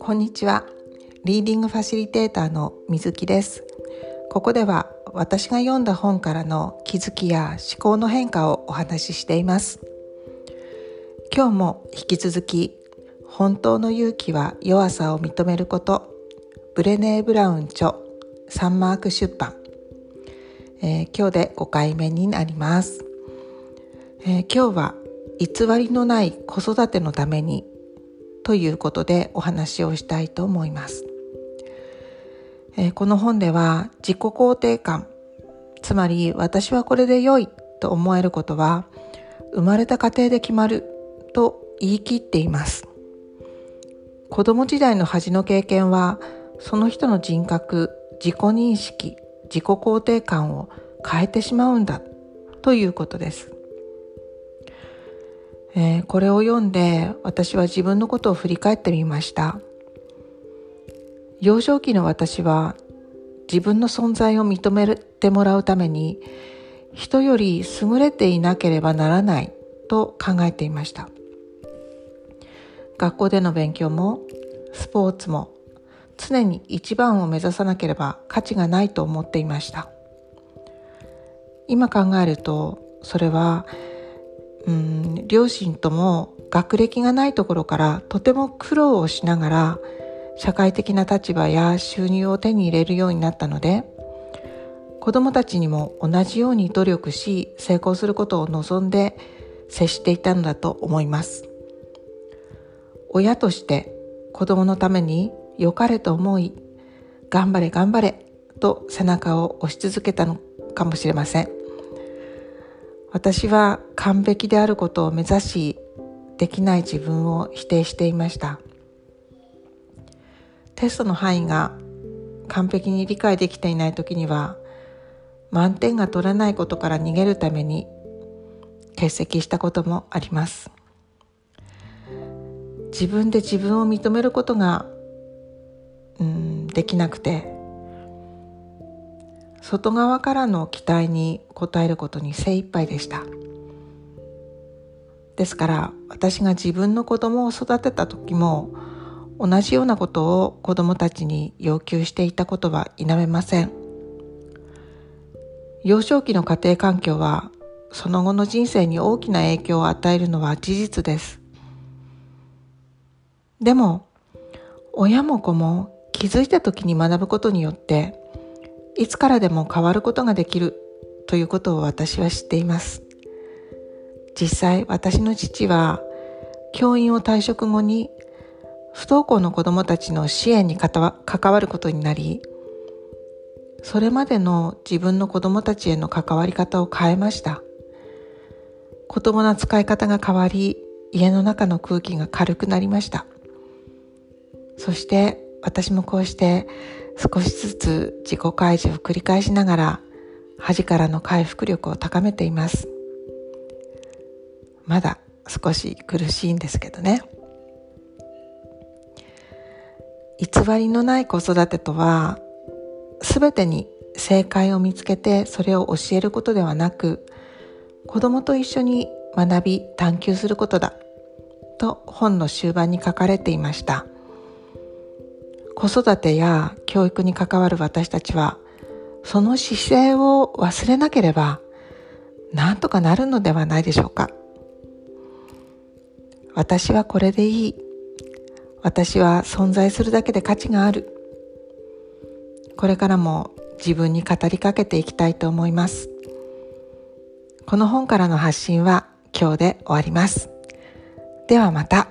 こんにちは。リーディングファシリテーターの水木です。ここでは私が読んだ本からの気づきや思考の変化をお話ししています。今日も引き続き本当の勇気は弱さを認めること。ブレネー・ブラウン著サンマーク出版、えー、今日で5回目になります、えー、今日は偽りのない子育てのためにということでお話をしたいと思います、えー、この本では自己肯定感つまり私はこれで良いと思えることは生まれた家庭で決まると言い切っています。子供時代の恥の経験はその人の人格自己認識自己肯定感を変えてしまうんだということです、えー、これを読んで私は自分のことを振り返ってみました。幼少期の私は自分の存在を認めてもらうために人より優れていなければならないと考えていました。学校での勉強もスポーツも常に一番を目指さなければ価値がないと思っていました。今考えるとそれはうん両親とも学歴がないところからとても苦労をしながら社会的な立場や収入を手に入れるようになったので子供たちにも同じように努力し成功することを望んで接していたのだと思います。親として子供のために良かれと思い頑張れ頑張れと背中を押し続けたのかもしれません。私は完璧であることを目指しできない自分を否定していました。テストの範囲が完璧に理解できていない時には満点が取れないことから逃げるために欠席したこともあります。自分で自分を認めることがうんできなくて外側からの期待に応えることに精一杯でした。ですから私が自分の子供を育てた時も同じようなことを子供たちに要求していたことは否めません。幼少期の家庭環境はその後の人生に大きな影響を与えるのは事実です。でも親も子も気づいた時に学ぶことによっていつからでも変わることができるということを私は知っています。実際私の父は教員を退職後に不登校の子どもたちの支援に関わることになりそれまでの自分の子どもたちへの関わり方を変えました。言葉の使い方が変わり家の中の空気が軽くなりました。そして私もこうして少しずつ自己開示を繰り返しながら恥からの回復力を高めています。まだ少し苦しいんですけどね。偽りのない子育てとは全てに正解を見つけてそれを教えることではなく子供と一緒に学び探求することだと本の終盤に書かれていました。子育てや教育に関わる私たちはその姿勢を忘れなければなんとかなるのではないでしょうか。私はこれでいい。私は存在するだけで価値がある。これからも自分に語りかけていきたいと思います。この本からの発信は今日で終わります。ではまた。